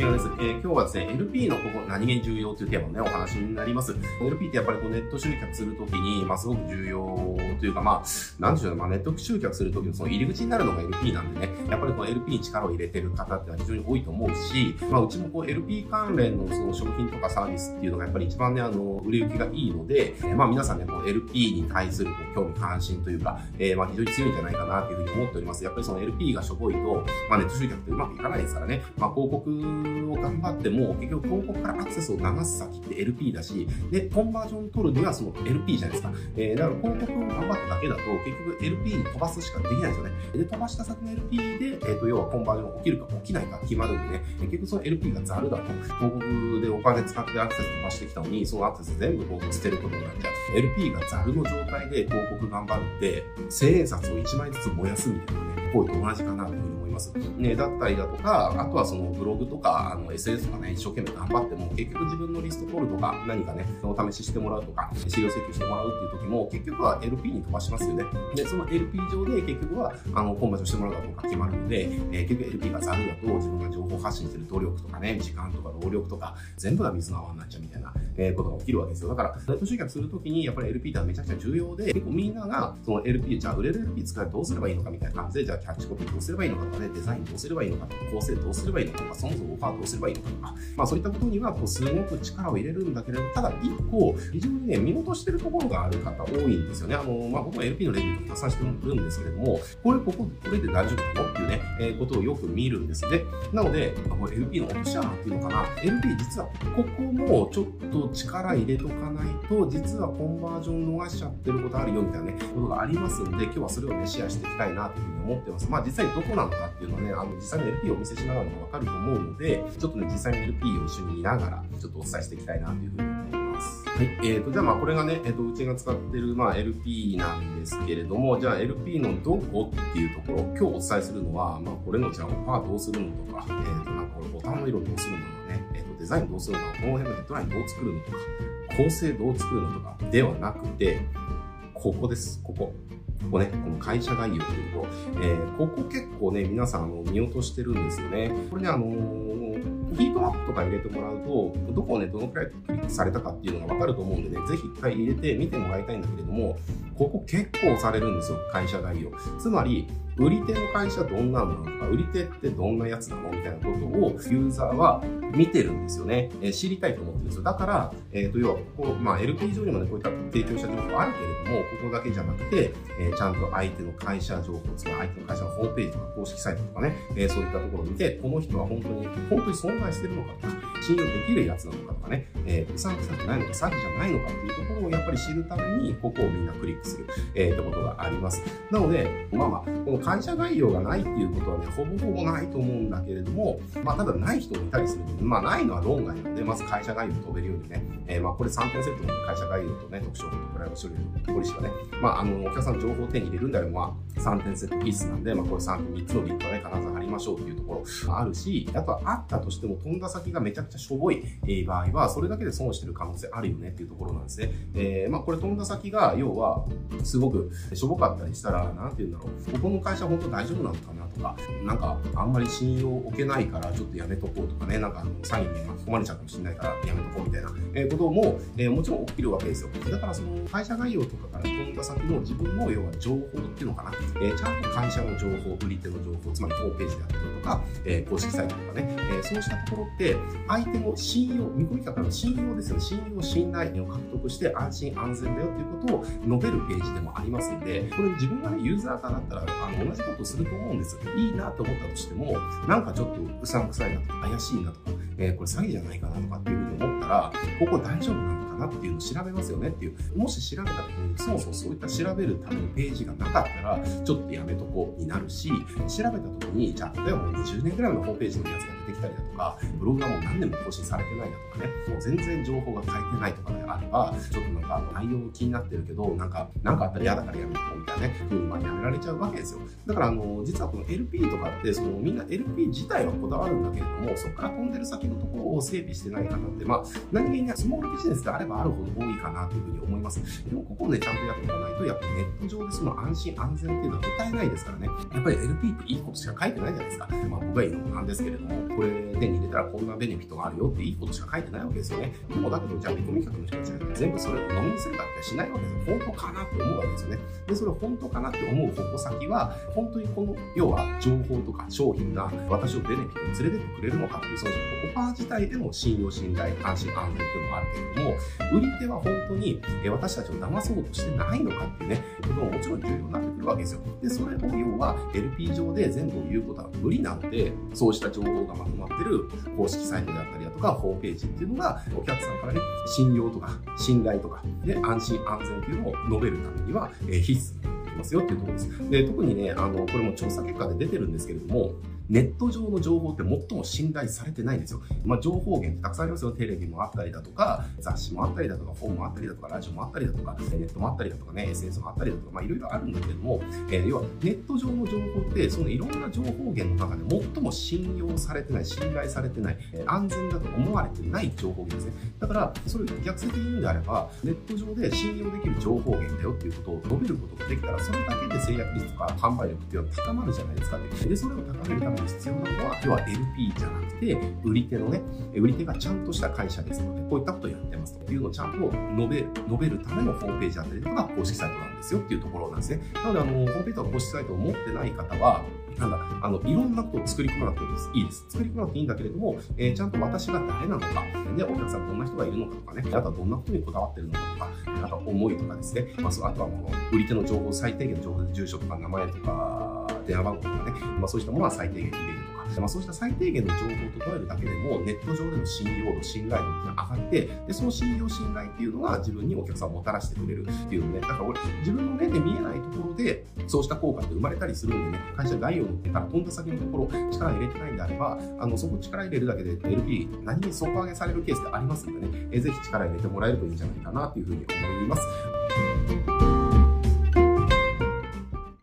みがです。えー、今日はですね、LP のここ何気に重要というテーマのね、お話になります。LP ってやっぱりこうネット集客するときに、まあすごく重要というか、まあ、なんでしょうね、まあネット集客するときのその入り口になるのが LP なんでね、やっぱりこの LP に力を入れてる方ってのは非常に多いと思うし、まあうちもこう LP 関連のその商品とかサービスっていうのがやっぱり一番ね、あの、売れ行きがいいので、えー、まあ皆さんね、こう LP に対するこう興味関心というか、えー、まあ非常に強いんじゃないかなというふうに思っております。やっぱりその LP がしょぼいと、まあネット集客ってうまくいかないですからね、まあ広告を頑張っても、結局広告からアクセスを流す先って LP だし、で、コンバージョン取るにはその LP じゃないですか。えー、だから広告を頑張っただけだと、結局 LP に飛ばすしかできないんですよね。で、飛ばした先の LP で、えっ、ー、と、要はコンバージョンが起きるか起きないか決まるんでね、結局その LP がザルだと、広告でお金使ってアクセス飛ばしてきたのに、そのアクセス全部こう捨てることになっちゃう。LP がザルの状態で広告頑張るって、千円札を1枚ずつ燃やすみたいなね、行為と同じかなというふうにます。ね、だったりだとか、あとはそのブログとか、あの SNS とかね、一生懸命頑張っても、結局自分のリスト取るとか、何かね、お試ししてもらうとか、資料請求してもらうっていう時も、結局は LP に飛ばしますよね。で、その LP 上で結局は、あの、コンバージョンしてもらうかどうか決まるので、えー、結局 LP がザルだと、自分が情報発信してる努力とかね、時間とか労力とか、全部が水の泡になっちゃうみたいな、えー、ことが起きるわけですよ。だから、ネット集客するときに、やっぱり LP ってめちゃくちゃ重要で、結構みんなが、その LP、じゃあ売れる LP 使うどうすればいいのかみたいな感じで、じゃあキャッチコピーどうすればいいのかとかね、デザインどうすればいいのかとか、構成どうすればいいのかとか、そもそもオファーどうすればいいのかとか、まあそういったことには、こう、すごく力を入れるんだけれど、ただ一個、非常にね、見落としてるところがある方多いんですよね。あの、まあ僕も LP のレビューとかたくさんしてるんですけれども、これ、ここ、これで大丈夫なのっていうね、えー、ことをよく見るんですで、なので、これ LP の落とし穴っていうのかな、LP 実はここもちょっと力入れとかないと、実はコンバージョン逃しちゃってることあるよみたいなね、ことがありますんで、今日はそれをね、シェアしていきたいなというふうに思ってます。まあ実際どこなのかっていうのはね、あの、実際の LP をお見せしながらもわかると思うので、ちょっとね、実際の LP を一緒に見ながら、ちょっとお伝えしていきたいなというふうに思います。はい。えーと、じゃあまあこれがね、えっ、ー、と、うちが使ってる、まあ LP なんですけれども、じゃあ LP のどこっていうところ、今日お伝えするのは、まあこれのじゃあオファーどうするのとか、えっ、ー、と、なんかこれボタンの色どうするのとかね、えっ、ー、と、デザインどうするのこの辺のヘッドラインどう作るのとか、構成どう作るのとかではなくて、ここです、ここ。ここね、この会社概要というところ、えー、ここ結構ね、皆さんあの見落としてるんですよね。これね、あのー、ヒートマップとか入れてもらうと、どこをね、どのくらいクリックされたかっていうのがわかると思うんでね、ぜひ一回入れて見てもらいたいんだけれども、ここ結構されるんですよ、会社概要。つまり、売り手の会社どんなのなのか、売り手ってどんなやつなのみたいなことをユーザーは見てるんですよね。えー、知りたいと思ってるんですよ。だから、えっ、ー、と、要はここ、まあ LP 上にもね、こういった提供した情報あるけれども、ここだけじゃなくて、えー、ちゃんと相手の会社情報、つまり相手の会社のホームページとか公式サイトとかね、えそういったところを見て、この人は本当に、本当に存在してるのかとか、信用できるやつなのかとかね、えー、うさんくさくないのか、詐欺じゃないのかっていうところをやっぱり知るために、ここをみんなクリックする、えー、ってことがあります。なので、まあまあ、この会社概要がないっていうことはね、ほぼほぼないと思うんだけれども、まあ、ただない人もいたりするので、まあ、ないのは論外なので、まず会社概要を飛べるようにね、えー、まあ、これ3点セットの会社概要とね、特徴とプライバシー処理のポリシーはね、まあ、あの、お客さん情報を手に入れるんであれば、まあ、3点セット必須なんで、まあ、これ3、3つのリンクはね、必ず貼りましょうっていうところがあるし、あとはあったとしても飛んだ先がめちゃくちゃしょぼい、えー、場合は、それだけで損してる可能性あるよねっていうところなんですね。えー、まあ、これ飛んだ先が、要は、すごくしょぼかったりしたら、なんて言うんだろう、ここの会社本当大丈夫なのかなとか、なんか、あんまり信用を置けないから、ちょっとやめとこうとかね、なんか、詐欺に巻き込まれちゃうかもしれないから、やめとこうみたいな、えー、ことも、えー、もちろん起きるわけですよ。だから、その会社概要とかから飛んだ先の自分の、要は情報っていうのかな、えー、ちゃんと会社の情報、売り手の情報、つまりホームページであったりとか、えー、公式サイトとかね、えー、そうしたところって、相手の信用、見込み方の信用ですよね、信用、信頼を獲得して安心安全だよっていうことを述べるページでもありますんで、これ自分がね、ユーザー側だったら、あの、同じことすると思うんです。いいなと思ったとしても、なんかちょっとうさんくさいなとか、怪しいなとか、えー、これ詐欺じゃないかなとかっていうふうに思ったら、ここ大丈夫なのかなっていうのを調べますよねっていう。もし調べた時に、そもそもそういった調べるためのページがなかったら、ちょっとやめとこうになるし、調べた時に、じゃあ、例えばもう20年くらいのホームページのやつが出てきたりだとか、ブログがもう何年も更新されてないだとかね、もう全然情報が変えてないとかであれば、ちょっとなんか内容気になってるけど、なんか、なんかあったら嫌だからやめとこうみたいなね、ふうにまあやめられられちゃうわけですよ。だから、あの、実はこの LP とかって、そのみんな LP 自体はこだわるんだけれども、そこから飛んでる先のところを整備してない方って、まあ、何気にスモールビジネスであればあるほど多いかなというふうに思います。でも、ここをね、ちゃんとやっておかないと、やっぱりネット上でその安心安全っていうのは歌えないですからね。やっぱり LP っていいことしか書いてないじゃないですか。まあ、僕が言うのもなんですけれども、これ手に入れたらこんなベネフィットがあるよっていいことしか書いてないわけですよね。でも、だけど、じゃあ、見込み客の人たちが全部それを飲みにするかってしないわけですよ。本当かなって思うわけですよね。で、それ本当かなって思う矛先は、本当にこの、要は情報とか商品が私をベネフィットに連れてってくれるのかっていう、そのオファー自体での信用、信頼、安心、安全っていうのもあるけれども、売り手は本当に私たちを騙そうとしてないのかっていうね、ことももちろん重要になってくるわけですよ。で、それを要は LP 上で全部を言うことは無理なので、そうした情報がまとまってる公式サイトであったりか、ホームページっていうのが、お客さんからね、信用とか、信頼とか、で、安心安全っていうのを述べるためには、え必須になってきますよっていうところです。で、特にね、あの、これも調査結果で出てるんですけれども、ネット上の情報って最も信頼されてないんですよ。まあ、情報源ってたくさんありますよ。テレビもあったりだとか、雑誌もあったりだとか、本もあったりだとか、ラジオもあったりだとか、ネットもあったりだとかね、SNS もあったりだとか、まあ、いろいろあるんだけども、えー、要はネット上の情報って、そのいろんな情報源の中で最も信用されてない、信頼されてない、え、安全だと思われてない情報源ですね。だから、それを逆説的に言うんであれば、ネット上で信用できる情報源だよっていうことを述べることができたら、それだけで制約率とか販売力っていうのは高まるじゃないですか。で、それを高めるために必要なのは、要は LP じゃなくて、売り手のね、売り手がちゃんとした会社ですので、こういったことをやってますというのをちゃんと述べる、述べるためのホームページだったりとか、公式サイトなんですよっていうところなんですね。なので、あの、ホームページとか公式サイトを持ってない方は、なんだ、あの、いろんなことを作り込まなくていいです。作り込まなくていいんだけれども、えー、ちゃんと私が誰なのか、で、お客さんどんな人がいるのかとかね、あとはどんなことにこだわってるのかとか、あとは思いとかですね、まあ、あとはもう、売り手の情報、最低限の情報で、住所とか名前とか、電話番号とかね、まあ、そうしたものは最低限入れるとか、まあ、そうした最低限の情報を整えるだけでも、ネット上での信用度、信頼度っていうのが上がって、で、その信用、信頼っていうのが自分にお客さんをもたらしてくれるっていうのね、だから俺、自分の目で見えないところで、そうした効果って生まれたりするんでね、会社概要の手から飛んだ先のところ、力入れてないんであれば、あの、そこ力入れるだけで LP、何に底上げされるケースってありますんでね、えぜひ力入れてもらえるといいんじゃないかなというふうに思います。